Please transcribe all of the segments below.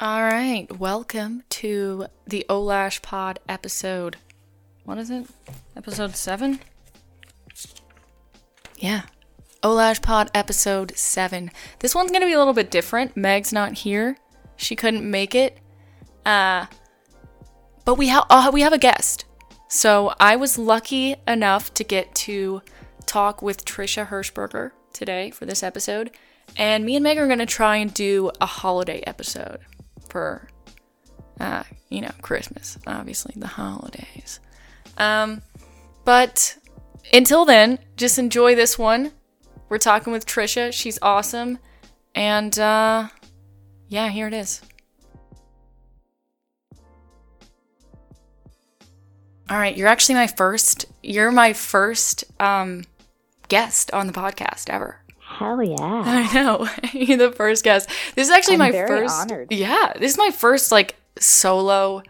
All right, welcome to the Olash Pod episode. What is it? Episode 7? Yeah. Olash Pod episode 7. This one's going to be a little bit different. Meg's not here. She couldn't make it. Uh but we have uh, we have a guest. So I was lucky enough to get to talk with Trisha Hershberger today for this episode. And me and Meg are going to try and do a holiday episode for, uh, you know, Christmas, obviously, the holidays. Um, but until then, just enjoy this one. We're talking with Trisha. She's awesome. And, uh, yeah, here it is. All right, you're actually my first, you're my first, um, guest on the podcast ever. Hell yeah. I know. You're the first guest. This is actually I'm my very first honored. Yeah, this is my first like solo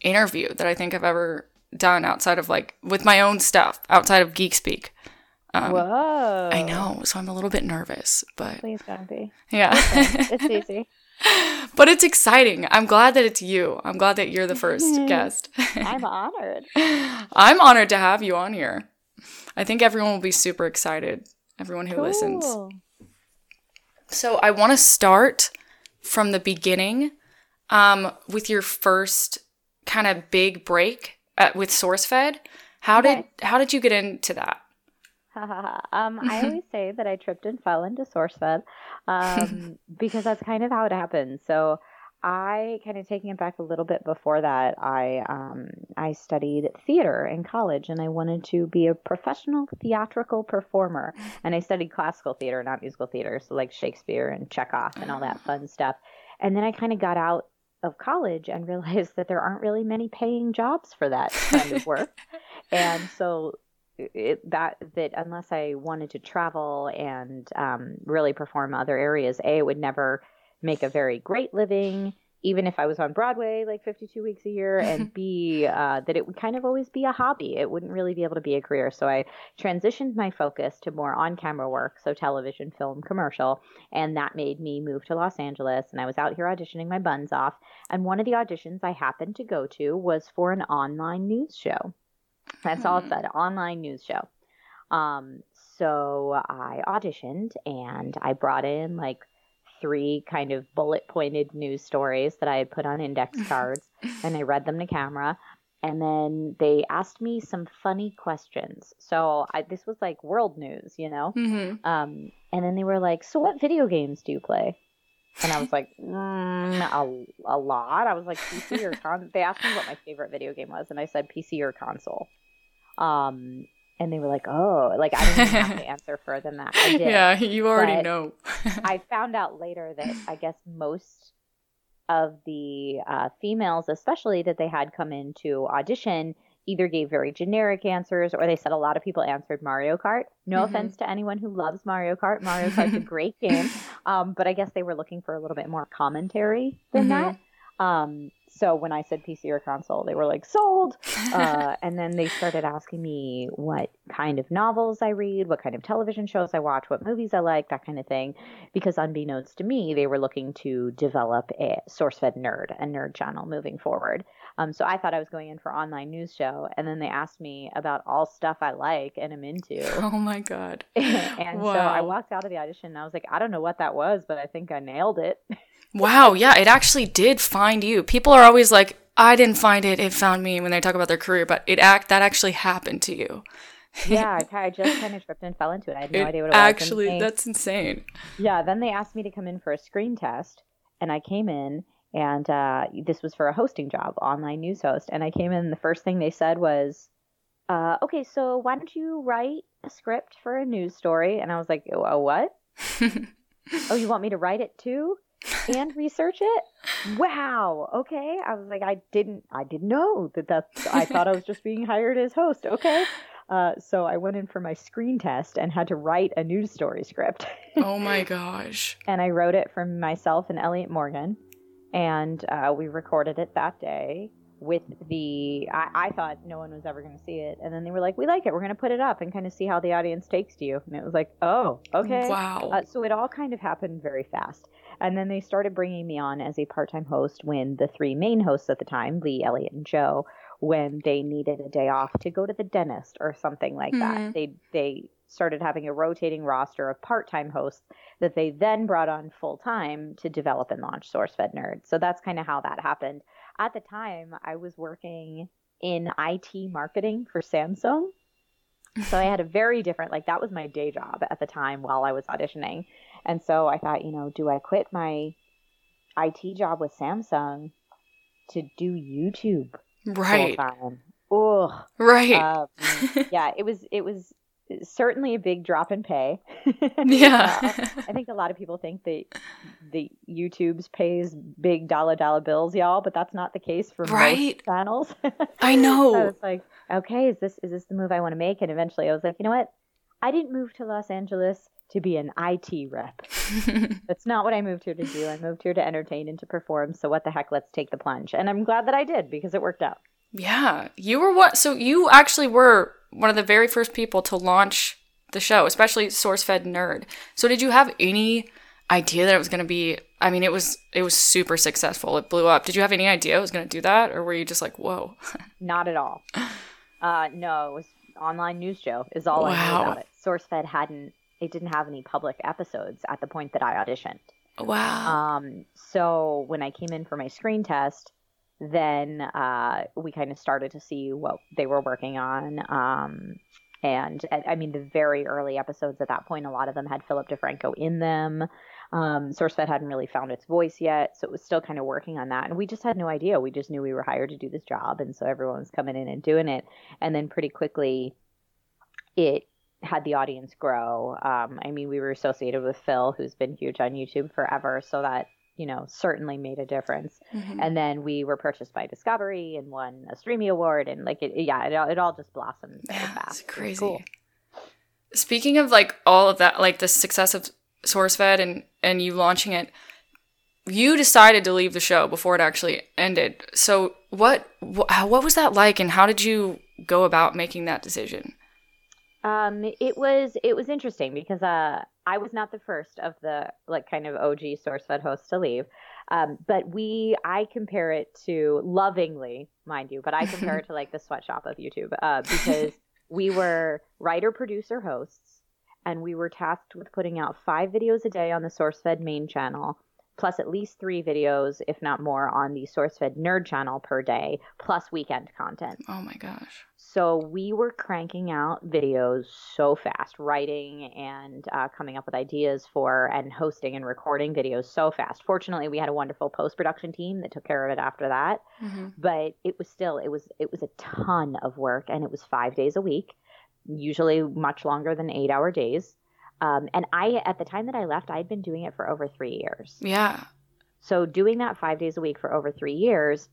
interview that I think I've ever done outside of like with my own stuff, outside of Geek Speak. Um, Whoa. I know, so I'm a little bit nervous, but Please don't be. yeah. It's easy. but it's exciting. I'm glad that it's you. I'm glad that you're the first guest. I'm honored. I'm honored to have you on here. I think everyone will be super excited. Everyone who listens. So I want to start from the beginning um, with your first kind of big break at, with SourceFed. How did how did you get into that? Ha, ha, ha. um, I always say that I tripped and fell into SourceFed um, because that's kind of how it happened. So I kind of taking it back a little bit before that. I um, I studied theater in college, and I wanted to be a professional theatrical performer. And I studied classical theater, not musical theater, so like Shakespeare and Chekhov and all that fun stuff. And then I kind of got out of college and realized that there aren't really many paying jobs for that kind of work. and so it, that that unless I wanted to travel and um, really perform other areas, a would never make a very great living, even if I was on Broadway like 52 weeks a year, and b uh, that it would kind of always be a hobby. It wouldn't really be able to be a career. So I transitioned my focus to more on-camera work, so television, film, commercial, and that made me move to Los Angeles. And I was out here auditioning my buns off. And one of the auditions I happened to go to was for an online news show. That's all it said, online news show. Um, so I auditioned and I brought in like three kind of bullet pointed news stories that I had put on index cards and I read them to camera. And then they asked me some funny questions. So I, this was like world news, you know? Mm-hmm. Um, and then they were like, "So what video games do you play?" And I was like, mm, "A a lot." I was like, "PC or con?" They asked me what my favorite video game was, and I said PC or console. Um, and they were like, "Oh, like I didn't have to answer further than that." I did. Yeah, you already But- know. I found out later that I guess most of the uh, females, especially that they had come in to audition, either gave very generic answers or they said a lot of people answered Mario Kart. No Mhm. offense to anyone who loves Mario Kart. Mario Kart's a great game. Um, but I guess they were looking for a little bit more commentary than Mhm. that. Um, so when I said PC or console, they were like, sold. Uh, and then they started asking me what kind of novels I read, what kind of television shows I watch, what movies I like, that kind of thing. Because unbeknownst to me, they were looking to develop a SourceFed Nerd, a nerd channel moving forward. Um, so I thought I was going in for online news show, and then they asked me about all stuff I like and am into. oh my god. and so I walked out of the audition, and I was like, I don't know what that was, but I think I nailed it. Wow, yeah, it actually did find you. People are always like, I didn't find it, it found me when they talk about their career, but it act that actually happened to you. yeah, I, just kind of tripped and fell into it. I had no It idea what it was. Actually, that's insane. Yeah, then they asked me to come in for a screen test, and I came in, and uh, this was for a hosting job, online news host. And I came in, and the first thing they said was, uh, "Okay, so why don't you write a script for a news story?" And I was like, "A what? oh, you want me to write it too and research it? Wow. Okay." I was like, "I didn't, I didn't know that. That's. I thought I was just being hired as host. Okay." Uh, so I went in for my screen test and had to write a news story script. oh my gosh. and I wrote it for myself and Elliott Morgan, and uh, we recorded it that day. With the I, I thought no one was ever going to see it. And then they were like we like it. We're going to put it up and kind of see how the audience takes to you. And it was like oh okay. Wow. uh, so it all kind of happened very fast. And then they started bringing me on as a part-time host when the three main hosts at the time lee elliott and joe when they needed a day off to go to the dentist or something like Mhm. that they they started having a rotating roster of part-time hosts that they then brought on full-time to develop and launch sourcefed nerd. So that's kind of how that happened at the time I was working in IT marketing for Samsung. So I had a very different like that was my day job at the time while I was auditioning. And so I thought, you know, do I quit my IT job with Samsung to do YouTube Right. full time? Ugh. Right. Um, yeah, it was it was certainly a big drop in pay. yeah. Uh, I think a lot of people think that the YouTube's pays big dollar dollar bills, y'all, but that's not the case for Right. most channels. I So I know. was like, okay, is this is this the move I want to make? And eventually, I was like, you know what? I didn't move to Los Angeles to be an IT rep. That's not what I moved here to do. I moved here to entertain and to perform. So what the heck? Let's take the plunge. And I'm glad that I did because it worked out. yeah. You were what? So you actually were one of the very first people to launch the show, especially SourceFed Nerd. So did you have any idea that it was going to be? I mean, it was it was super successful. It blew up. Did you have any idea it was going to do that, or were you just like, whoa? Not at all. Uh, no, it was online news show is all I knew about it. SourceFed hadn't it didn't have any public episodes at the point that I auditioned. Wow. Um, so when I came in for my screen test, then uh, we kind of started to see what they were working on. Um, and I mean, the very early episodes at that point, a lot of them had Philip DeFranco in them. Um, SourceFed hadn't really found its voice yet, so it was still kind of working on that. And we just had no idea. We just knew we were hired to do this job, and so everyone was coming in and doing it. And then pretty quickly, it had the audience grow. Um, I mean, we were associated with Phil, who's been huge on YouTube forever, so that you know certainly made a difference. Mhm. And then we were purchased by Discovery and won a Streamy Award, and like it, yeah, it, all- it all just blossomed very Man, fast. that's It crazy. cool. Speaking of like all of that, like the success of SourceFed and and you launching it, you decided to leave the show before it actually ended. So what wh- what was that like, and how did you go about making that decision? Um, it was it was interesting because uh, I was not the first of the like kind of OG SourceFed hosts to leave, um, but we I compare it to lovingly, mind you, but I compare it to like the sweatshop of YouTube uh, because we were writer producer hosts, and we were tasked with putting out five videos a day on the SourceFed main channel, plus at least three videos, if not more, on the SourceFed nerd channel per day, plus weekend content. Oh my gosh. So we were cranking out videos so fast, writing and uh, coming up with ideas for and hosting and recording videos so fast. Fortunately, we had a wonderful post production team that took care of it after that. hmm But it was still it was it was a ton of work, and it was five days a week, usually much longer than eight hour days. Um, and I at the time that I left, I had been doing it for over three years. Yeah. So doing that five days a week for over three years,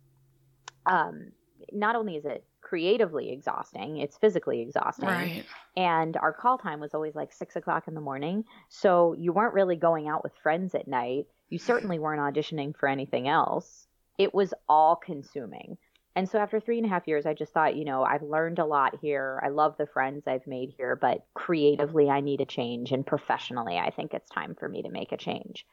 um, not only is it creatively exhausting, it's physically exhausting. Right. And our call time was always like six o'clock in the morning. So you weren't really going out with friends at night. You certainly weren't auditioning for anything else. It was all consuming. And so after three and a half years, I just thought, you know, I've learned a lot here. I love the friends I've made here, but creatively, I need a change. And professionally, I think it's time for me to make a change.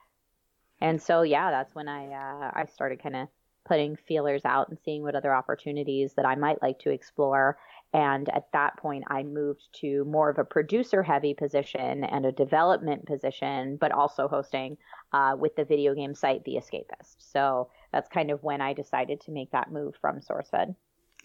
And so, yeah, that's when I uh, I started kind of putting feelers out and seeing what other opportunities that I might like to explore. And at that point, I moved to more of a producer heavy position and a development position, but also hosting uh, with the video game site The Escapist. So that's kind of when I decided to make that move from SourceFed.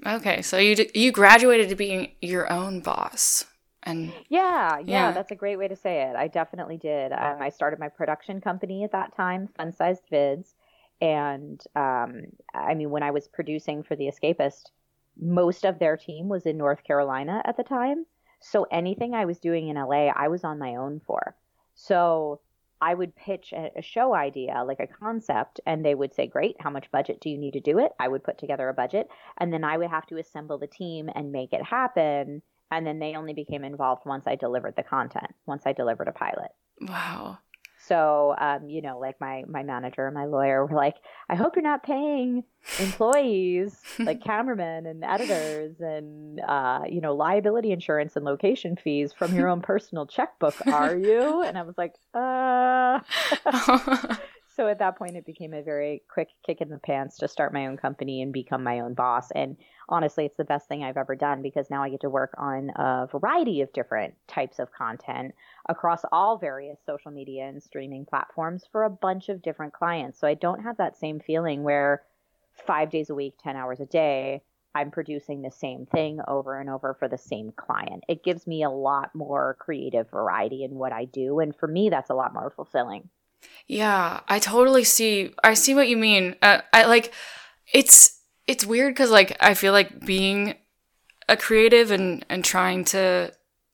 Okay. So you d- you graduated to being your own boss, and Yeah, yeah, Yeah. that's a great way to say it. I definitely did. Um, I started my production company at that time, Fun Sized Vids. And um, I mean, when I was producing for The Escapist, most of their team was in North Carolina at the time. So anything I was doing in LA, I was on my own for. So I would pitch a, a show idea, like a concept, and they would say, Great, how much budget do you need to do it? I would put together a budget, and then I would have to assemble the team and make it happen. And then they only became involved once I delivered the content, once I delivered a pilot. wow. So, um, you know, like my my manager and my lawyer were like, I hope you're not paying employees like cameramen and editors and uh, you know liability insurance and location fees from your own personal checkbook, are you? And I was like, uh. so at that point, it became a very quick kick in the pants to start my own company and become my own boss. And honestly, it's the best thing I've ever done because now I get to work on a variety of different types of content across all various social media and streaming platforms for a bunch of different clients. So I don't have that same feeling where five days a week, 10 hours a day, I'm producing the same thing over and over for the same client. It gives me a lot more creative variety in what I do. And for me, that's a lot more fulfilling. Yeah, I totally see. I see what you mean. Uh, I like it's it's weird because like I feel like being a creative and and trying to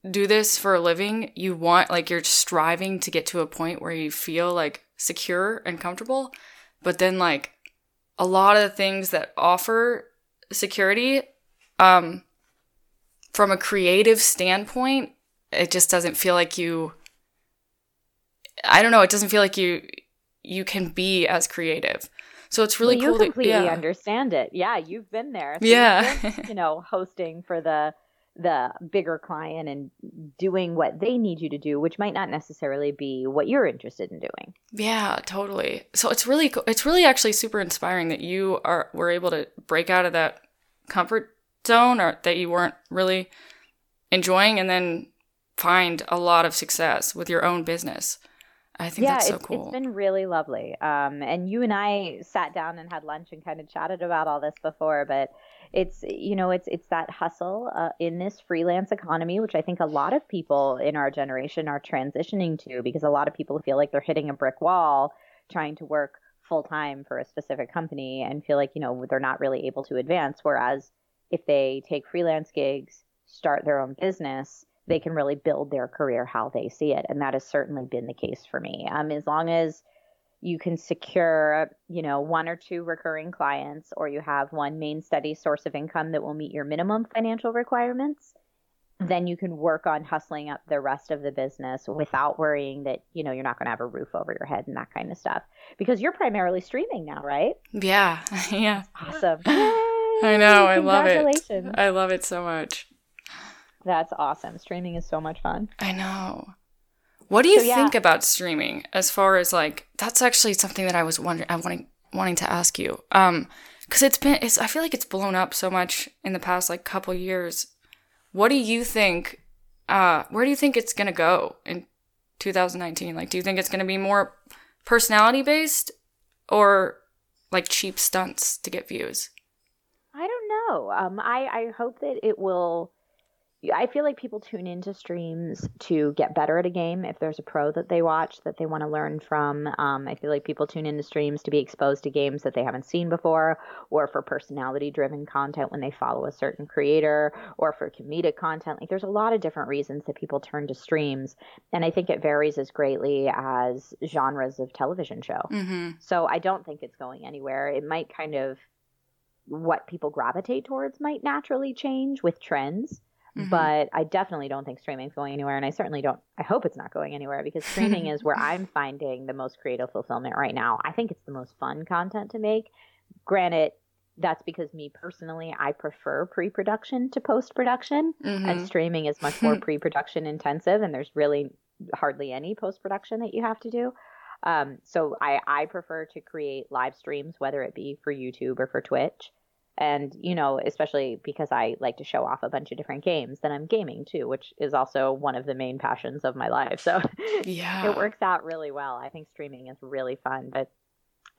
do this for a living, you want like you're striving to get to a point where you feel like secure and comfortable, but then like a lot of the things that offer security um from a creative standpoint, it just doesn't feel like you I don't know, it doesn't feel like you you can be as creative. So it's really well, cool. You completely to, yeah. understand it. Yeah, you've been there. So yeah, you know, hosting for the the bigger client and doing what they need you to do, which might not necessarily be what you're interested in doing. Yeah, totally. So it's really it's really actually super inspiring that you are were able to break out of that comfort zone or that you weren't really enjoying and then find a lot of success with your own business. I think yeah, that's so it's, cool. it's been really lovely. Um, and you and I sat down and had lunch and kind of chatted about all this before, but it's you know it's it's that hustle uh, in this freelance economy, which I think a lot of people in our generation are transitioning to because a lot of people feel like they're hitting a brick wall trying to work full time for a specific company and feel like you know they're not really able to advance. Whereas if they take freelance gigs, start their own business they can really build their career how they see it. And that has certainly been the case for me. Um, as long as you can secure, you know, one or two recurring clients, or you have one main steady source of income that will meet your minimum financial requirements, then you can work on hustling up the rest of the business without worrying that, you know, you're not going to have a roof over your head and that kind of stuff. Because you're primarily streaming now, right? Yeah. Yeah. Awesome. I know. I love it. I love it so much. That's awesome. Streaming is so much fun. I know. What do you so, yeah. think about streaming as far as like that's actually something that I was wondering I wanting wanting to ask you. Um cuz it's been it's I feel like it's blown up so much in the past like couple years. What do you think uh where do you think it's going to go in 2019? Like do you think it's going to be more personality based or like cheap stunts to get views? I don't know. Um I I hope that it will I feel like people tune into streams to get better at a game. If there's a pro that they watch that they want to learn from, um, I feel like people tune into streams to be exposed to games that they haven't seen before, or for personality driven content when they follow a certain creator, or for comedic content. Like there's a lot of different reasons that people turn to streams, and I think it varies as greatly as genres of television show. Mm-hmm. So I don't think it's going anywhere. It might kind of what people gravitate towards might naturally change with trends Mm-hmm. But I definitely don't think streaming is going anywhere. And I certainly don't, I hope it's not going anywhere because streaming is where I'm finding the most creative fulfillment right now. I think it's the most fun content to make. Granted, that's because me personally, I prefer pre production to post production. Mm-hmm. And streaming is much more pre production intensive, and there's really hardly any post production that you have to do. Um, so I, I prefer to create live streams, whether it be for YouTube or for Twitch and you know especially because i like to show off a bunch of different games then i'm gaming too which is also one of the main passions of my life. So yeah. it works out really well. I think streaming is really fun but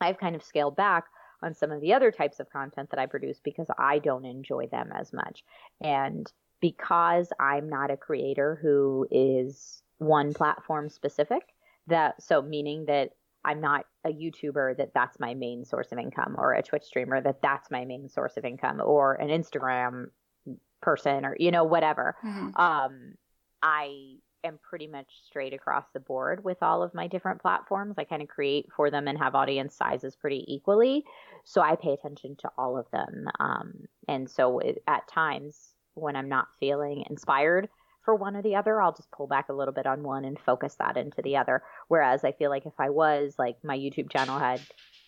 i've kind of scaled back on some of the other types of content that i produce because i don't enjoy them as much. And because i'm not a creator who is one platform specific that so meaning that I'm not a YouTuber that that's my main source of income or a Twitch streamer that that's my main source of income or an Instagram person or you know whatever. Mm-hmm. Um, I am pretty much straight across the board with all of my different platforms. I kind of create for them and have audience sizes pretty equally, so I pay attention to all of them. Um, and so it, at times when I'm not feeling inspired for one or the other, I'll just pull back a little bit on one and focus that into the other. Whereas I feel like if I was like my YouTube channel had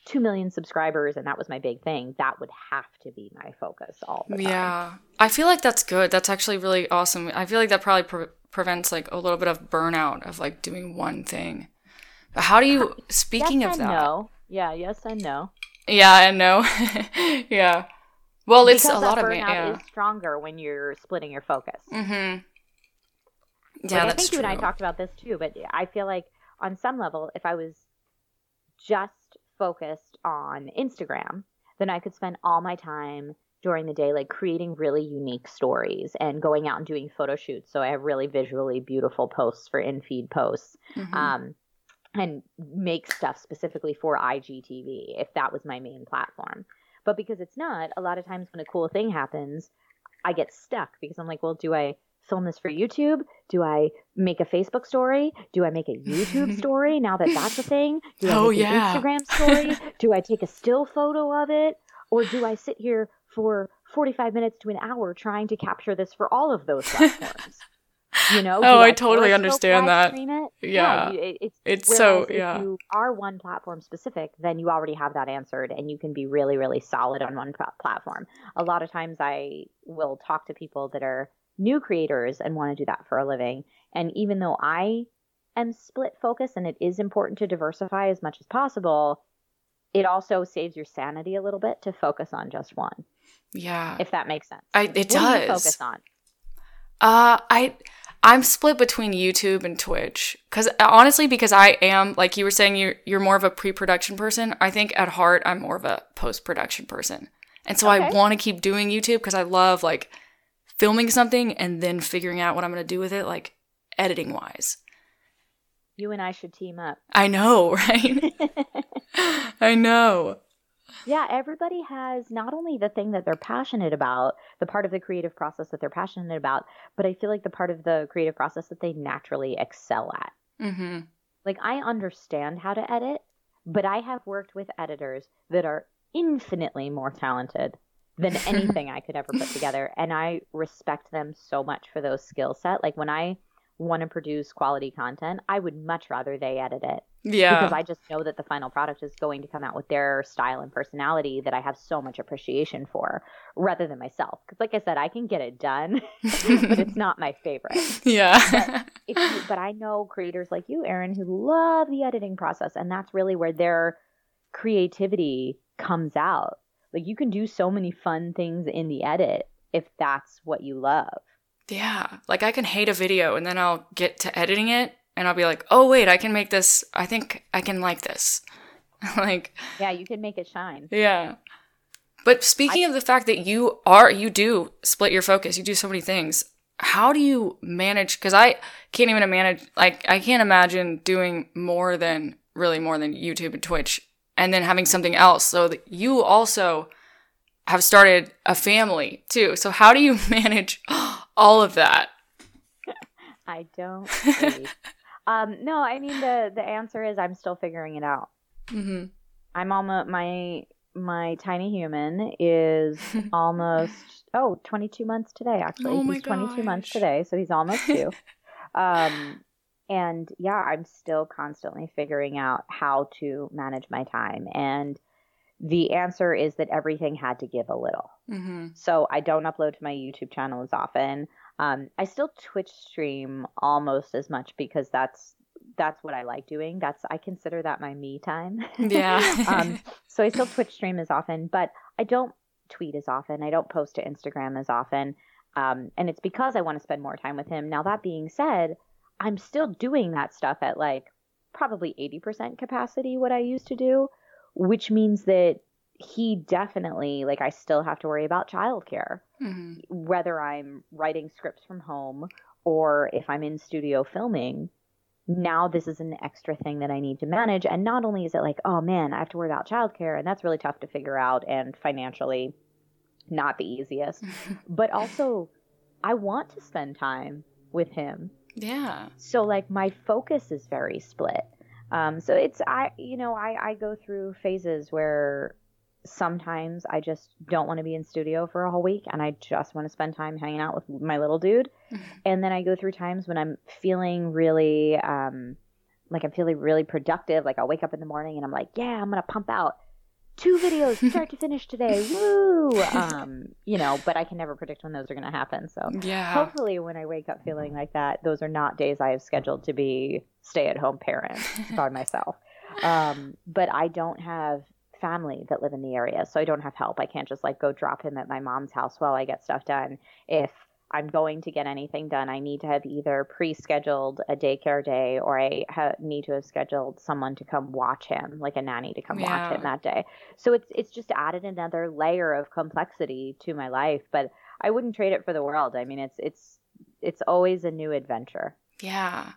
2 million subscribers and that was my big thing, that would have to be my focus all the time. Yeah. I feel like that's good. That's actually really awesome. I feel like that probably pre- prevents like a little bit of burnout of like doing one thing. But how do you speaking yes of that? no. Yeah, yes and no. Yeah, and no. yeah. Well, it's because a lot of it. Yeah. is stronger when you're splitting your focus. Mhm. Yeah, Like, I think true. you and I talked about this too, but I feel like on some level, if I was just focused on Instagram, then I could spend all my time during the day like creating really unique stories and going out and doing photo shoots. So I have really visually beautiful posts for in feed posts. Mhm. Um, and make stuff specifically for IGTV if that was my main platform. But because it's not, a lot of times when a cool thing happens, I get stuck because I'm like, well, do I film this for YouTube? Do I make a Facebook story? Do I make a YouTube story now that that's a thing? Do I Oh, make an yeah. Instagram story? do I take a still photo of it? Or do I sit here for 45 minutes to an hour trying to capture this for all of those platforms? You know? Oh, Do I totally understand that. it? Yeah. you- it- it's It's so yeah. If you are one platform specific, then you already have that answered, and you can be really, really solid on one pla- platform. A lot of times, I will talk to people that are new creators and want to do that for a living. And even though I am split focus, and it is important to diversify as much as possible, it also saves your sanity a little bit to focus on just one, Yeah. if that makes sense. I, it what do you does. focus on? Uh, I I'm split between YouTube and Twitch because honestly, because I am like you were saying, you're you're more of a pre-production person. I think at heart, I'm more of a post-production person, and so I want to keep doing YouTube because I love like filming something and then figuring out what I'm gonna do with it, like editing wise. You and I should team up. I know, right? I know. Yeah, everybody has not only the thing that they're passionate about, the part of the creative process that they're passionate about, but I feel like the part of the creative process that they naturally excel at. Mm-hmm. Like, I understand how to edit, but I have worked with editors that are infinitely more talented than anything I could ever put together. And I respect them so much for those skill set. Like, when I want to produce quality content, I would much rather they edit it Yeah. because I just know that the final product is going to come out with their style and personality that I have so much appreciation for rather than myself. Because, like I said, I can get it done, but it's not my favorite. yeah. If you, but I know creators like you, Erin, who love the editing process, and that's really where their creativity comes out. Like, you can do so many fun things in the edit if that's what you love. Yeah. Like I can hate a video and then I'll get to editing it and I'll be like, oh, wait, I can make this. I think I can like this. like, Yeah, you can make it shine. yeah. But speaking of the fact that you are, you do split your focus, you do so many things. How do you manage? Because I can't even manage, like, I can't imagine doing more than, really more than YouTube and Twitch and then having something else. So you also have started a family too. So how do you manage all of that? I don't. um, no, I mean the the answer is I'm still figuring it out. Mm-hmm. I'm almost my my tiny human is almost oh 22 months today actually. Oh he's 22 months today, so he's almost two. um, and yeah, I'm still constantly figuring out how to manage my time. And the answer is that everything had to give a little. hmm So I don't upload to my YouTube channel as often. Um, I still Twitch stream almost as much because that's that's what I like doing. That's I consider that my me time. Yeah. um, so I still Twitch stream as often, but I don't tweet as often. I don't post to Instagram as often. Um, and it's because I want to spend more time with him. Now that being said, I'm still doing that stuff at like probably 80% capacity what I used to do, which means that he definitely like I still have to worry about childcare hmm whether I'm writing scripts from home or if I'm in studio filming, now this is an extra thing that I need to manage. And not only is it like, oh man, I have to worry about childcare, and that's really tough to figure out and financially not the easiest, but also I want to spend time with him. Yeah. So like my focus is very split. Um, so it's I you know I I go through phases where sometimes I just don't want to be in studio for a whole week and I just want to spend time hanging out with my little dude. and then I go through times when I'm feeling really um like I'm feeling really productive. Like I'll wake up in the morning and I'm like, yeah, I'm gonna pump out two videos start to finish today. Woo! Um, you know, but I can never predict when those are gonna happen. So Yeah. hopefully when I wake up feeling like that, those are not days I have scheduled to be stay at home parent by myself. Um, but I don't have family that live in the area, so I don't have help. I can't just like go drop him at my mom's house while I get stuff done. If I'm going to get anything done, I need to have either pre-scheduled a daycare day or I ha- need to have scheduled someone to come watch him, like a nanny to come Yeah. watch him that day. So it's it's just added another layer of complexity to my life, but I wouldn't trade it for the world. I mean, it's it's it's always a new adventure. Yeah.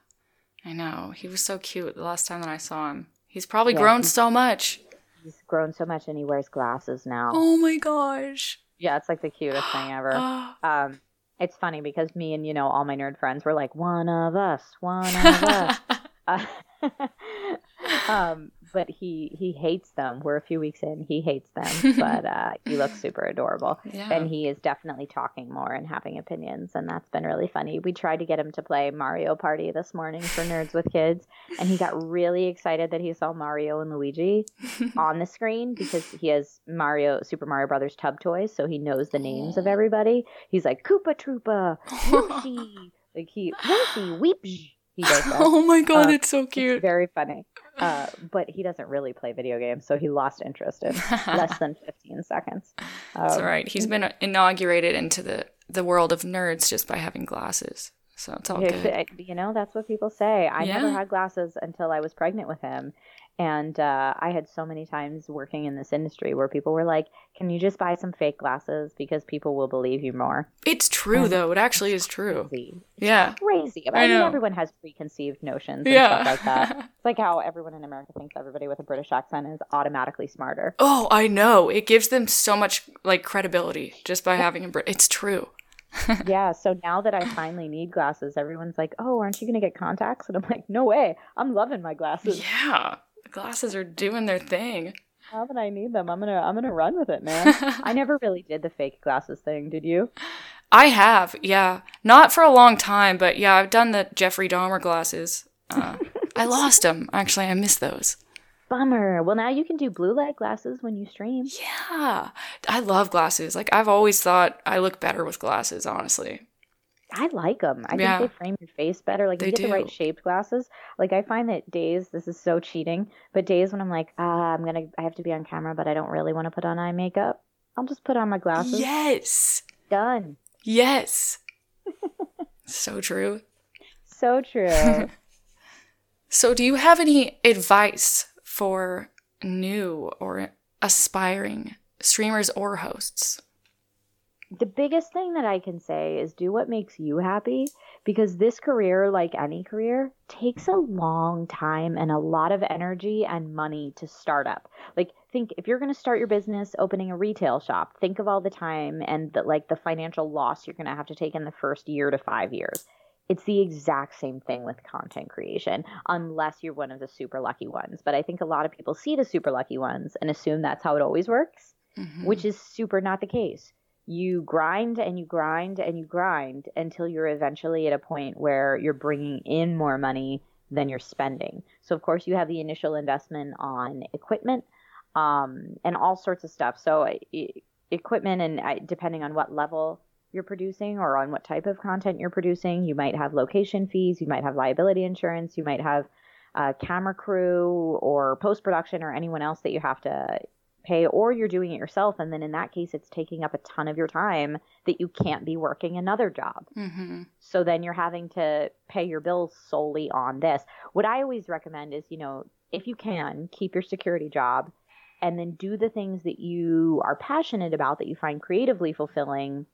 I know. He was so cute the last time that I saw him. He's probably Yeah, grown he's- so much. He's grown so much and he wears glasses now. Oh my gosh. Yeah, it's like the cutest thing ever. Um, it's funny because me and you know all my nerd friends were like one of us, one of us. Uh, um, but he he hates them. We're a few weeks in. He hates them, but uh, he looks super adorable. yeah. And he is definitely talking more and having opinions, and that's been really funny. We tried to get him to play Mario Party this morning for Nerds with Kids, and he got really excited that he saw Mario and Luigi on the screen because he has Mario Super Mario Brothers tub toys, so he knows the names of everybody. He's like Koopa Troopa, Yoshi, like he Yoshi, Weepsh. He does that. oh my god, Uh, it's so It's cute. very funny. Uh, but he doesn't really play video games, so he lost interest in less than 15 seconds. That's Um, all right. He's been inaugurated into the the world of nerds just by having glasses. So it's all good. You know, that's what people say. I never had glasses until I was pregnant with him. And uh, I had so many times working in this industry where people were like, Can you just buy some fake glasses? Because people will believe you more. It's true Um, though. It actually is true. Yeah. Crazy. I, I mean, know. everyone has preconceived notions and Yeah. stuff like that. It's like how everyone in America thinks everybody with a British accent is automatically smarter. oh, I know. It gives them so much like credibility just by having a. Brit. it's true. yeah, so now that I finally need glasses, everyone's like, "Oh, aren't you going to get contacts?" And I'm like, "No way! I'm loving my glasses. Yeah. Glasses are doing their thing. Now that I need them, I'm gonna I'm gonna run with it, man." I never really did the fake glasses thing. Did you? I have, yeah. Not for a long time, but yeah, I've done the Jeffrey Dahmer glasses. Uh, I lost them. Actually, I miss those. Bummer. Well, now you can do blue light glasses when you stream. Yeah. I love glasses. Like, I've always thought I look better with glasses, honestly. I like them. I Yeah. think they frame your face better. Like They you get the right shaped glasses. Like I find that days, this is so cheating, but days when I'm like, ah, I'm gonna, I have to be on camera, but I don't really want to put on eye makeup. I'll just put on my glasses. Yes. Done. Yes. so true. So true. So, do you have any advice for new or aspiring streamers or hosts? The biggest thing that I can say is do what makes you happy because this career, like any career, takes a long time and a lot of energy and money to start up. Like think if you're going to start your business opening a retail shop, think of all the time and the, like the financial loss you're going to have to take in the first year to 5 years. It's the exact same thing with content creation, unless you're one of the super lucky ones. But I think a lot of people see the super lucky ones and assume that's how it always works Mhm. which is super not the case. You grind and you grind and you grind until you're eventually at a point where you're bringing in more money than you're spending. So, of course, you have the initial investment on equipment um, and all sorts of stuff. So, equipment, and depending on what level you're producing or on what type of content you're producing, you might have location fees, you might have liability insurance, you might have uh, camera crew or post production or anyone else that you have to pay or you're doing it yourself and then in that case it's taking up a ton of your time that you can't be working another job. Mhm. so then you're having to pay your bills solely on this. What i always recommend is you know if you can keep your security job and then do the things that you are passionate about that you find creatively fulfilling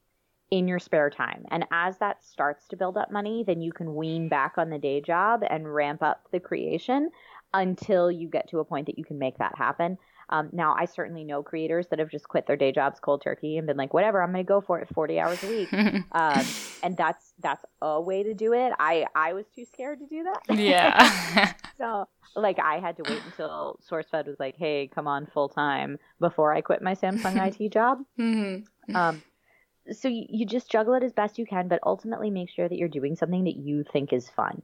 in your spare time. And as that starts to build up money then you can wean back on the day job and ramp up the creation until you get to a point that you can make that happen Um, now, I certainly know creators that have just quit their day jobs cold turkey and been like, whatever, I'm going to go for it 40 hours a week. um, and that's that's a way to do it. I I was too scared to do that. Yeah. so like I had to wait until SourceFed was like, hey, come on full time before I quit my Samsung IT job. mm-hmm. Um, so you, you just juggle it as best you can, but ultimately make sure that you're doing something that you think is fun.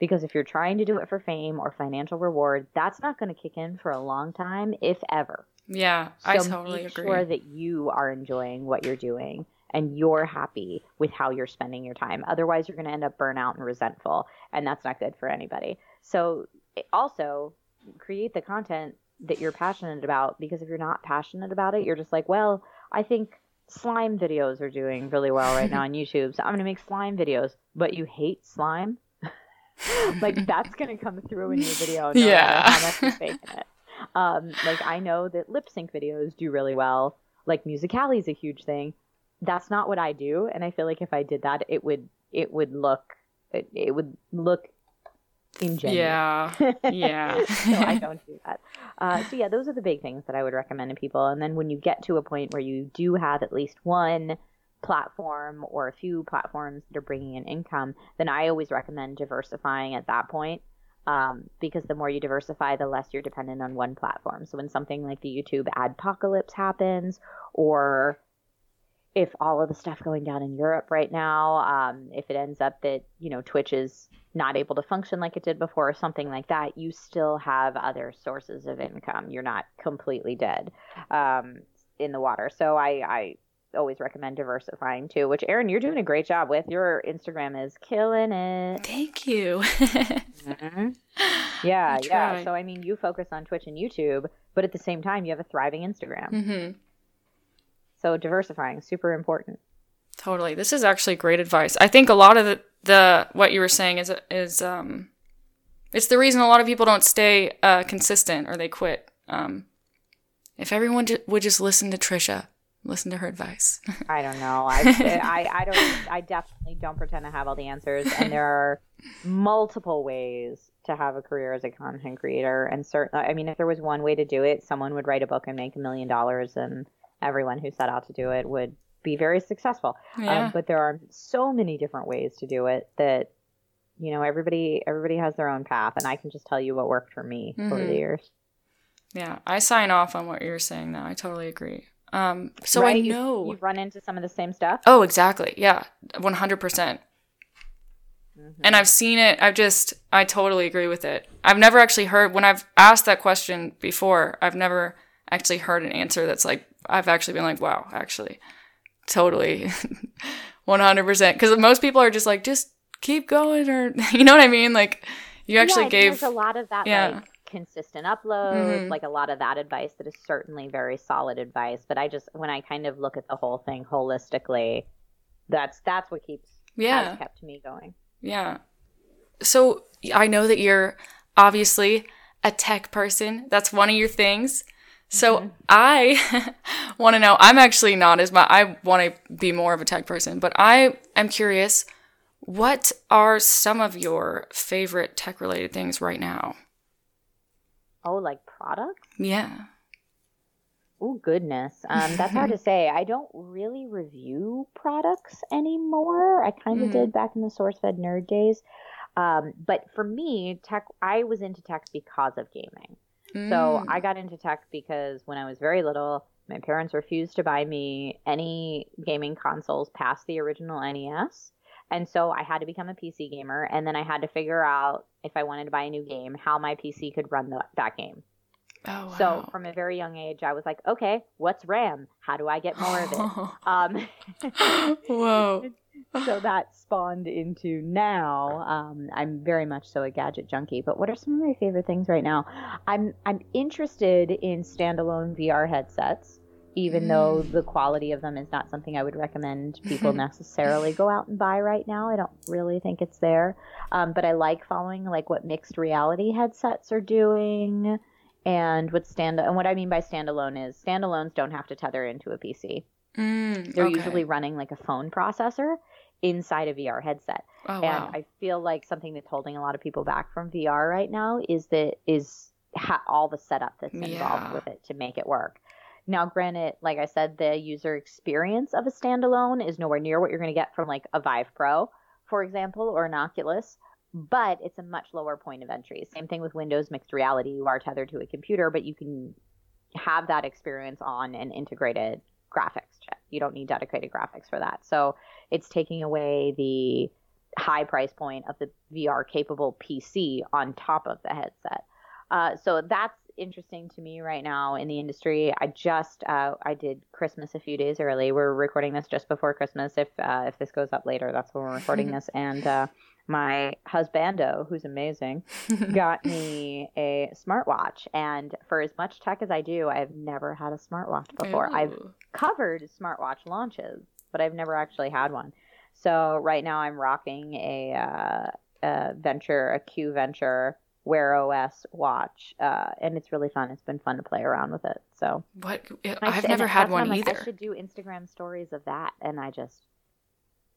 Because if you're trying to do it for fame or financial reward, that's not going to kick in for a long time, if ever. Yeah, So I totally make agree. sure that you are enjoying what you're doing and you're happy with how you're spending your time. Otherwise, you're going to end up burnout and resentful, and that's not good for anybody. So, also create the content that you're passionate about because if you're not passionate about it, you're just like, well, I think slime videos are doing really well right now on YouTube, so I'm going to make slime videos. But you hate slime? like that's going to come through in your video. No Yeah. how much you're it. Um, like I know that lip sync videos do really well. Like Musical.ly is a huge thing. That's not what I do, and I feel like if I did that, it would it would look it, it would look ingenuine. Yeah. Yeah. so I don't do that. Uh, so yeah, those are the big things that I would recommend to people. And then when you get to a point where you do have at least one platform or a few platforms that are bringing in income, then I always recommend diversifying at that point. Um, because the more you diversify, the less you're dependent on one platform. So when something like the YouTube adpocalypse happens, or if all of the stuff going down in Europe right now, um, if it ends up that you know Twitch is not able to function like it did before, or something like that, you still have other sources of income. You're not completely dead um, in the water. So I, I always recommend diversifying too. Which Erin, you're doing a great job with. Your Instagram is killing it. Thank you. Mhm. Yeah, yeah. So I mean, you focus on Twitch and YouTube, but at the same time, you have a thriving Instagram. hmm So diversifying super important. Totally. This is actually great advice. I think a lot of the, the what you were saying is is um it's the reason a lot of people don't stay uh, consistent or they quit. Um, if everyone ju- would just listen to Trisha, listen to her advice. I don't know. I, I, I don't. I definitely don't pretend to have all the answers, and there are multiple ways to have a career as a content creator. And certainly, I mean, if there was one way to do it, someone would write a book and make a million dollars, and everyone who set out to do it would be very successful. yeah. Um, but there are so many different ways to do it that you know everybody everybody has their own path, and I can just tell you what worked for me over Mhm. the years. yeah. I sign off on what you're saying now. I totally agree. Um, so I Right? You- know. you've run into some of the same stuff. Oh, exactly. Yeah. 100%. Mm-hmm. And I've seen it. I've just, I totally agree with it. I've never actually heard, when I've asked that question before, I've never actually heard an answer that's like, I've actually been like, wow, actually, totally 100%. Because most people are just like, just keep going, or, you know what I mean? Like, you actually yeah, gave, a lot of that yeah. like consistent uploads Mhm. like a lot of that advice that is certainly very solid advice but i just when i kind of look at the whole thing holistically that's that's what keeps yeah. kept me going Yeah. So I know that you're obviously a tech person. That's one of your things. So I want to know. I'm actually not as much. I want to be more of a tech person, but I am curious. What are some of your favorite tech related things right now? Oh like products Yeah. oh goodness um, that's hard to say i don't really review products anymore i kind of Mhm. did back in the sourcefed nerd days um, but for me tech i was into tech because of gaming So Mm. I got into tech because when I was very little, my parents refused to buy me any gaming consoles past the original NES. And so I had to become a PC gamer. And then I had to figure out if I wanted to buy a new game, how my PC could run the, that game. oh, wow. So from a very young age, I was like, okay, what's RAM? How do I get more of it? Um, Whoa. so that spawned into now um, i'm very much so a gadget junkie but what are some of my favorite things right now i'm i'm interested in standalone vr headsets even though the quality of them is not something i would recommend people necessarily go out and buy right now i don't really think it's there um, but i like following like what mixed reality headsets are doing and what stand and what i mean by standalone is standalones don't have to tether into a pc Mm, they're okay. usually running like a phone processor inside a VR headset. Oh, And wow. I feel like something that's holding a lot of people back from VR right now is that is ha- all the setup that's involved Yeah. with it to make it work. Now, granted, like I said, the user experience of a standalone is nowhere near what you're going to get from like a Vive Pro, for example, or an Oculus, but it's a much lower point of entry. Same thing with Windows Mixed Reality. You are tethered to a computer, but you can have that experience on an integrated graphics chip. You don't need dedicated graphics for that. So it's taking away the high price point of the VR capable PC on top of the headset. Uh, so that's interesting to me right now in the industry. I just uh, I did Christmas a few days early. We're recording this just before Christmas. If uh, if this goes up later, that's when we're recording this. And uh, my husbando, who's amazing, got me a smartwatch. And for as much tech as I do, I've never had a smartwatch before. I've covered smartwatch launches, but I've never actually had one. So right now I'm rocking a, uh, a Venture, a Q Venture Wear OS watch, uh, and it's really fun. It's been fun to play around with it. So What? I I've never had one like, I should do Instagram stories of that, and I just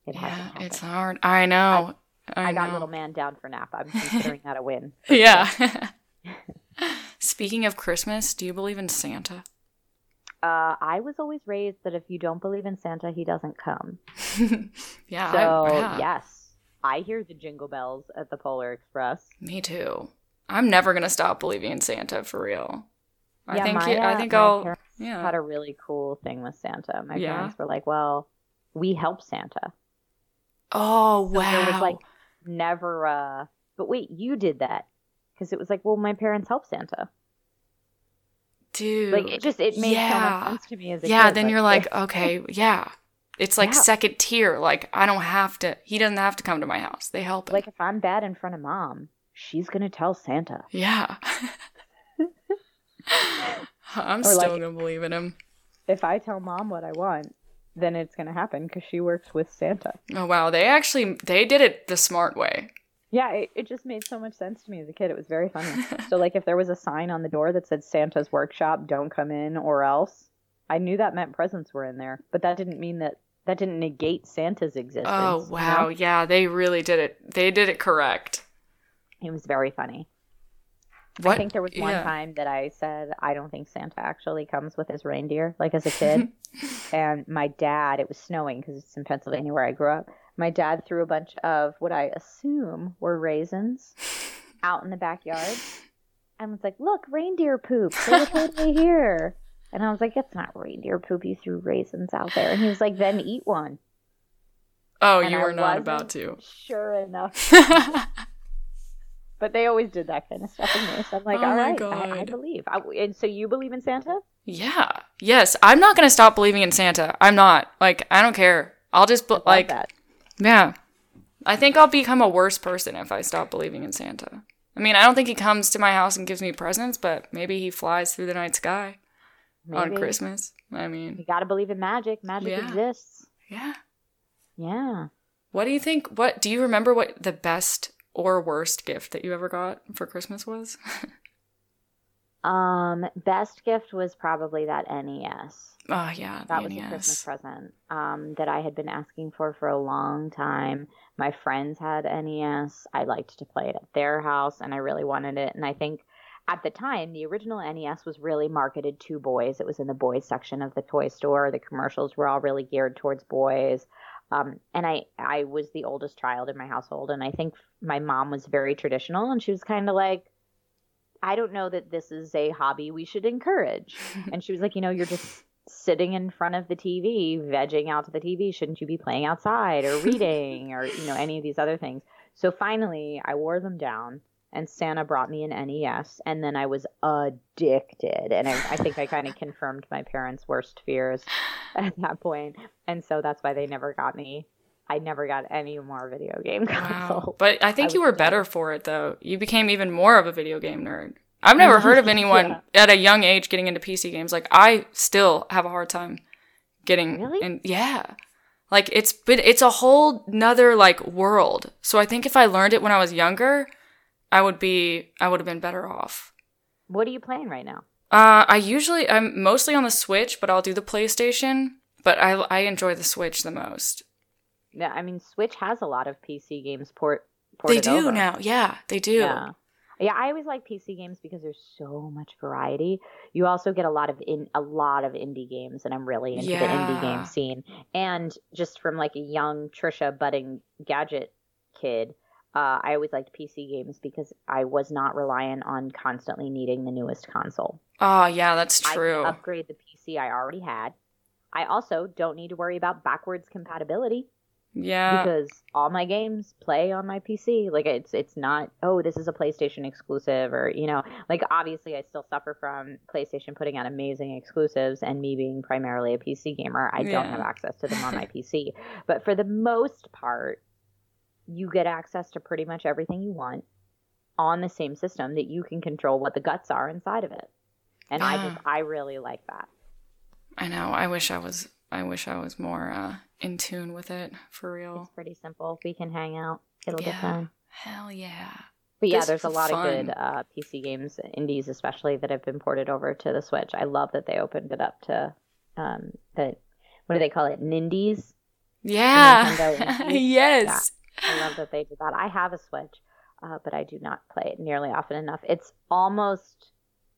it hasn't Yeah, it's hard. I know. I, I got know. little man down for nap. I'm considering that a win. Yeah. Speaking of Christmas, do you believe in Santa? Uh, I was always raised that if you don't believe in Santa, he doesn't come. yeah. So I, yeah. yes, I hear the jingle bells at the Polar Express. Me too. I'm never gonna stop believing in Santa for real. I Yeah, think my, I think I'll yeah. Had a really cool thing with Santa. My Yeah? parents were like, "Well, we help Santa." Oh So wow. There was like never. uh But wait, you did that because it was like, well, my parents help Santa. Dude. Like it just it made so yeah. much sense to me as a yeah, kid. then you're like, okay, yeah. It's like Yeah. second tier. Like I don't have to he doesn't have to come to my house. They help him. like if I'm bad in front of mom, she's gonna tell Santa. yeah. I'm Or still like- gonna believe in him. If I tell mom what I want, then it's gonna happen because she works with Santa. Oh wow, they actually they did it the smart way. Yeah, it, it just made so much sense to me as a kid. It was very funny. so, like, if there was a sign on the door that said Santa's workshop, don't come in or else, I knew that meant presents were in there. But that didn't mean that that didn't negate Santa's existence. Oh you wow, know? yeah, they really did it. They did it correct. It was very funny. What? I think there was one yeah. time that I said, I don't think Santa actually comes with his reindeer, like as a kid. and my dad, it was snowing because it's in Pennsylvania where I grew up. My dad threw a bunch of what I assume were raisins out in the backyard and was like, Look, reindeer poop. They were totally here. And I was like, It's not reindeer poop. You threw raisins out there. And he was like, Then eat one. Oh, And you I were not about to. Sure enough. But they always did that kind of stuff in me. So I'm like, Oh all my right, I, I believe. I, and so you believe in Santa? yeah. Yes, I'm not gonna stop believing in Santa. I'm not. Like, I don't care. I'll just be- like, that. yeah. I think I'll become a worse person if I stop believing in Santa. I mean, I don't think he comes to my house and gives me presents, but maybe he flies through the night sky on Christmas. I mean, You got to believe in magic. Magic Yeah. exists. yeah. Yeah. What do you think? What do you remember? What the best or worst gift that you ever got for Christmas was? Um, best gift was probably that NES. oh yeah, That was a Christmas present um, that I had been asking for for a long time. My friends had NES. I liked to play it at their house, and I really wanted it. And I think at the time, the original NES was really marketed to boys. It was in the boys section of the toy store. The commercials were all really geared towards boys. Um, and I, I was the oldest child in my household, and I think my mom was very traditional, and she was kind of like, I don't know that this is a hobby we should encourage. and she was like, you know, you're just sitting in front of the TV, vegging out to the TV. Shouldn't you be playing outside or reading or, you know, any of these other things? So finally, I wore them down and Santa brought me an NES and then I was addicted. And I, I think I kind of confirmed my parents' worst fears at that point. And so that's why they never got me. I never got any more video game Wow. consoles. But I think I you were done. better for it though. You became even more of a video game nerd. I've never heard of anyone at a young age getting into PC games. Like I still have a hard time getting Really? in yeah. Like it's but it's a whole nother like world. So I think if I learned it when I was younger, I would be I would have been better off. What are you playing right now? Uh I usually I'm mostly on the Switch, but I'll do the PlayStation. But I I enjoy the Switch the most. Yeah, I mean, Switch has a lot of PC games port. They do over. now. Yeah, they do. Yeah. Yeah, I always like PC games because there's so much variety. You also get a lot of in a lot of indie games, and I'm really into the indie game scene. And just from like a young Trisha budding gadget kid, uh, I always liked PC games because I was not reliant on constantly needing the newest console. Oh, yeah, that's I true. can upgrade the PC I already had. I also don't need to worry about backwards compatibility yeah. because all my games play on my PC. Like it's it's not oh this is a PlayStation exclusive or you know like obviously I still suffer from PlayStation putting out amazing exclusives and me being primarily a PC gamer. I don't have access to them on my PC. But for the most part, you get access to pretty much everything you want on the same system that you can control what the guts are inside of it. And I just I really like that. I know. I wish I was. I wish I was more uh, in tune with it for real. It's pretty simple. We can hang out. It'll be Yeah. fun. Hell yeah. But yeah, This there's a lot fun. of good uh, PC games, indies especially, that have been ported over to the Switch. I love that they opened it up to um, the what do they call it, Nindies? Yeah. yes. Indie? I love that they did that. I have a Switch, uh, but I do not play it nearly often enough. It's almost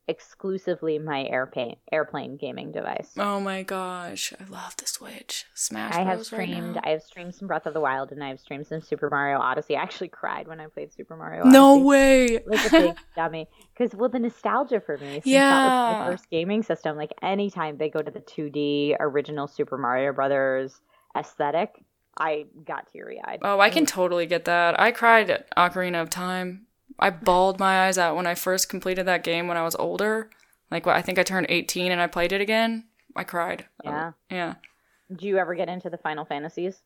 exclusively my airplane airplane gaming device. Oh my gosh, I love the Switch. Smash I have Bros right streamed. now. I have streamed some Breath of the Wild, and I have streamed some Super Mario Odyssey. I actually cried when I played Super Mario. Odyssey. No way. like a big dummy because well the nostalgia for me since that was Yeah. my first gaming system like anytime they go to the 2d original super mario brothers aesthetic i got teary-eyed Oh, I can totally get that. I cried at Ocarina of Time. I bawled my eyes out when I first completed that game when I was older. Like, I think I turned 18 and I played it again. I cried. Yeah. Um, yeah. do you ever get into the final fantasies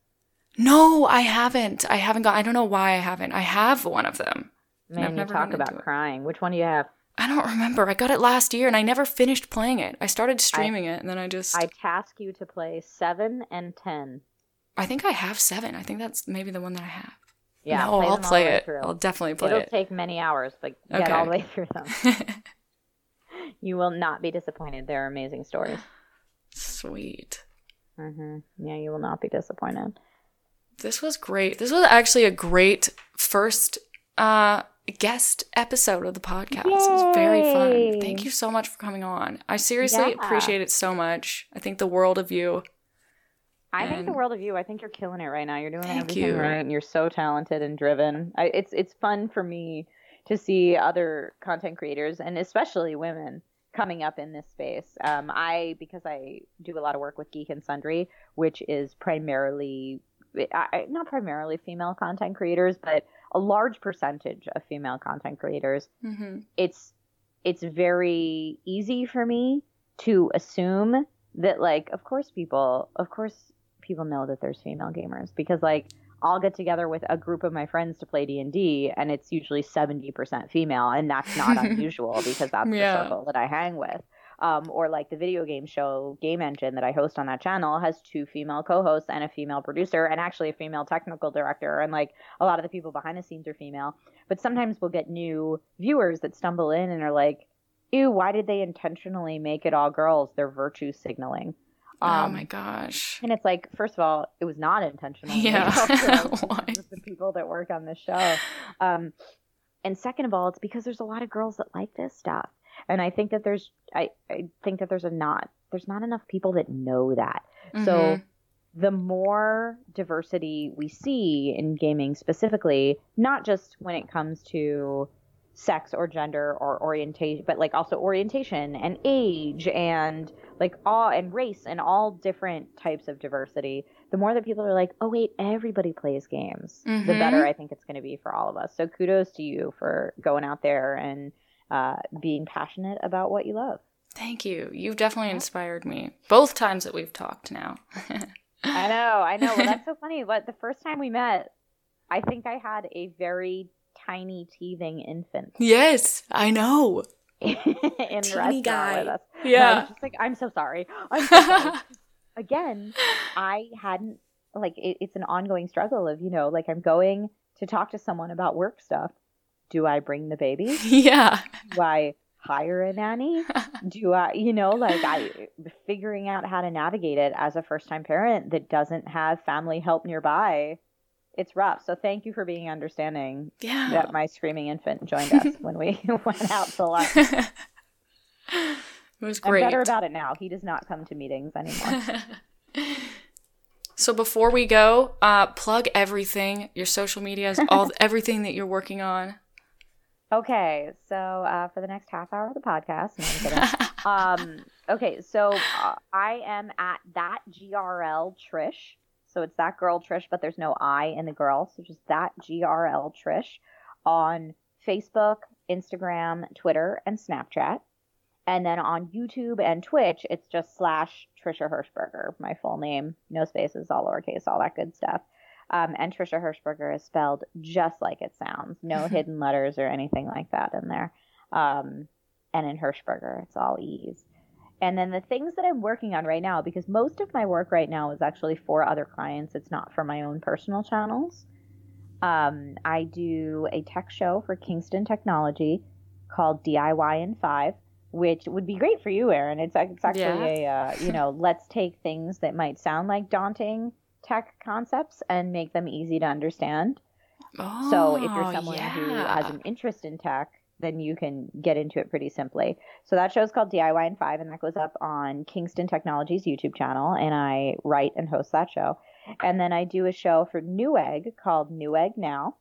No, I haven't. I haven't got. I don't know why I haven't. I have one of them. man you never talk about crying which one do you have I don't remember. I got it last year and I never finished playing it. I started streaming it and then I just. i I, task you to play 7 and 10 think I have seven. I think that's maybe the one that I have. yeah no, I'll play it. through. I'll definitely play it'll it. take many hours but get Okay. all the way through them you will not be disappointed they're amazing stories Sweet. hmm yeah you will not be disappointed This was great. This was actually a great first uh guest episode of the podcast. Yay! It was very fun. Thank you so much for coming on. I seriously Yeah. appreciate it so much. I think the world of you. I think the world of you. I think you're killing it right now. You're doing everything you. right, and you're so talented and driven. I, it's it's fun for me to see other content creators and especially women coming up in this space. Um, I because I do a lot of work with Geek and Sundry, which is primarily I, not primarily female content creators, but a large percentage of female content creators hmm it's it's very easy for me to assume that like of course people of course people know that there's female gamers because like I'll get together with a group of my friends to play D&D and it's usually 70% female and that's not unusual because that's Yeah. the circle that I hang with. Um, or like the video game show Game Engine that I host on that channel has two female co-hosts and a female producer and actually a female technical director and like a lot of the people behind the scenes are female but sometimes we'll get new viewers that stumble in and are like, ew, why did they intentionally make it all girls? They're virtue signaling. Oh Um, my gosh. And it's like, first of all, it was not intentional. Yeah. make it all girls. Why? It's just the people that work on this show. Um, and second of all, it's because there's a lot of girls that like this stuff. And I think that there's, I, I think that there's a not, there's not enough people that know that. So Mhm. the more diversity we see in gaming specifically, not just when it comes to sex or gender or orientation, but like also orientation and age and like all and race and all different types of diversity, the more that people are like, oh wait, everybody plays games, the Mhm. better I think it's going to be for all of us. So kudos to you for going out there and uh, being passionate about what you love. Thank you. You've definitely inspired me. Both times that we've talked now. I know, I know. Well, that's so funny. But the first time we met, I think I had a very tiny teething infant yes, I know. in restaurant guy. with us. Yeah. just like, I'm so sorry. I'm so sorry. Again, I hadn't like it, it's an ongoing struggle of you know like I'm going to talk to someone about work stuff. Do I bring the baby? yeah. Do I hire a nanny? do I, you know, like I figuring out how to navigate it as a first time parent that doesn't have family help nearby it's rough. So thank you for being understanding Yeah. that my screaming infant joined us when we went out to lunch. it was great. I'm better about it now. He does not come to meetings anymore. So before we go, uh, plug everything, your social medias, all everything that you're working on. Okay, so uh, for the next half hour of the podcast, no, um, okay, so uh, I am at that GRL Trish. So it's that girl Trish, but there's no I in the girl. So just that GRL Trish on Facebook, Instagram, Twitter, and Snapchat. And then on YouTube and Twitch, it's just slash Trisha Hershberger, my full name, no spaces, all lowercase, all that good stuff. Um, and Trisha Hershberger is spelled just like it sounds, no hidden letters or anything like that in there. Um, and in Hershberger, it's all E's. And then the things that I'm working on right now, because most of my work right now is actually for other clients, it's not for my own personal channels. Um, I do a tech show for Kingston Technology called DIY in Five, which would be great for you, Erin. It's, it's actually a, uh, you know, let's take things that might sound like daunting tech concepts and make them easy to understand. Oh, So if you're someone who has an interest in tech, then you can get into it pretty simply. So that show is called DIY in Five, and that goes up on Kingston Technologies YouTube channel, and I write and host that show. And then I do a show for Newegg called Newegg Now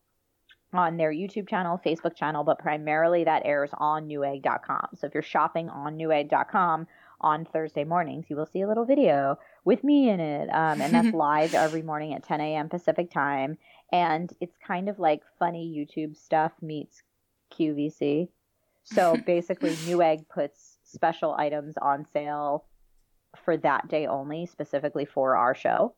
on their YouTube channel, Facebook channel, but primarily that airs on Newegg.com. So if you're shopping on Newegg.com on Thursday mornings, you will see a little video with me in it, um, and that's live every morning at 10 a.m. Pacific time. And it's kind of like funny YouTube stuff meets QVC. So basically, Newegg puts special items on sale for that day only, specifically for our show.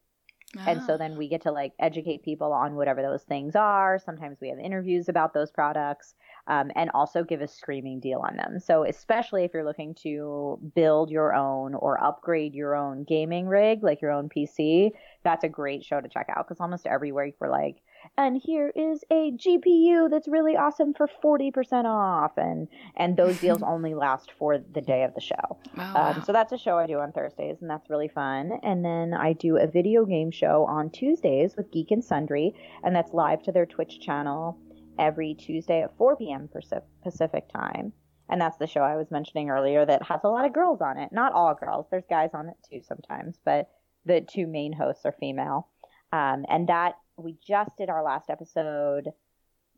And so Ah. then we get to like educate people on whatever those things are. Sometimes we have interviews about those products um, and also give a screaming deal on them. So, especially if you're looking to build your own or upgrade your own gaming rig, like your own PC, that's a great show to check out because almost every week we're like, and here is a GPU that's really awesome for 40% off. And, and those deals only last for the day of the show. Oh, wow. Um, so that's a show I do on Thursdays, and that's really fun. And then I do a video game show on Tuesdays with Geek and Sundry, and that's live to their Twitch channel every Tuesday at 4 p.m. Paci- Pacific time. And that's the show I was mentioning earlier that has a lot of girls on it. Not all girls, there's guys on it too sometimes, but the two main hosts are female. Um, and that we just did our last episode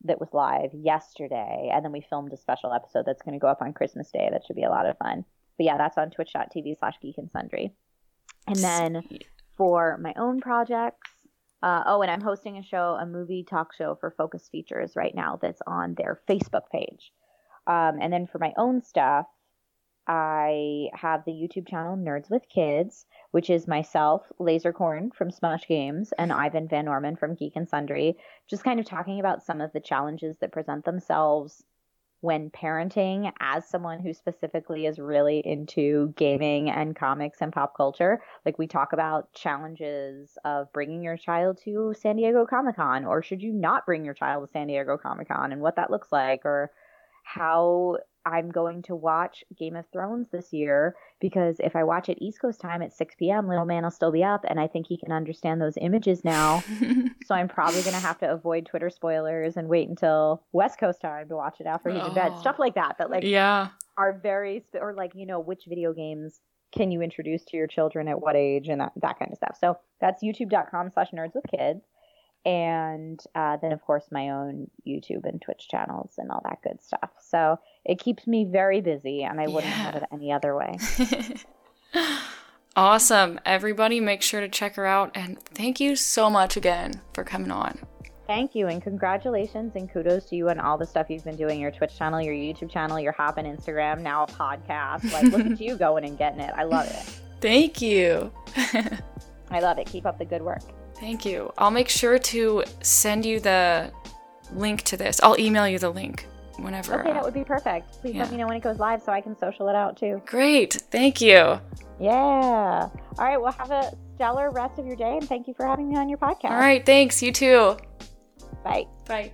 that was live yesterday, and then we filmed a special episode that's going to go up on Christmas Day. That should be a lot of fun. But yeah, that's on twitch.tv slash geek and sundry. And then for my own projects, uh, oh, and I'm hosting a show, a movie talk show for Focus Features right now that's on their Facebook page. Um, and then for my own stuff, I have the YouTube channel Nerds with Kids, which is myself, Lasercorn from Smosh Games, and Ivan Van Norman from Geek and Sundry, just kind of talking about some of the challenges that present themselves when parenting as someone who specifically is really into gaming and comics and pop culture. Like we talk about challenges of bringing your child to San Diego Comic Con, or should you not bring your child to San Diego Comic Con, and what that looks like, or how I'm going to watch Game of Thrones this year because if I watch it East Coast time at 6 p.m., little man will still be up, and I think he can understand those images now. so I'm probably going to have to avoid Twitter spoilers and wait until West Coast time to watch it after he's in bed. Oh. Stuff like that that like yeah. are very sp- or like you know which video games can you introduce to your children at what age and that, that kind of stuff. So that's youtube.com slash nerds with kids. And uh, then, of course, my own YouTube and Twitch channels and all that good stuff. So it keeps me very busy, and I wouldn't have Yeah. it any other way. awesome. Everybody, make sure to check her out. And thank you so much again for coming on. Thank you, and congratulations, and kudos to you on all the stuff you've been doing your Twitch channel, your YouTube channel, your Hoppin' Instagram, now a podcast. Like, look at you going and getting it. I love it. Thank you. I love it. Keep up the good work. Thank you. I'll make sure to send you the link to this. I'll email you the link whenever. Okay, that would be perfect. Please yeah. let me know when it goes live so I can social it out too. Great. Thank you. Yeah. All right. Well, have a stellar rest of your day, and thank you for having me on your podcast. All right. Thanks. You too. Bye. Bye.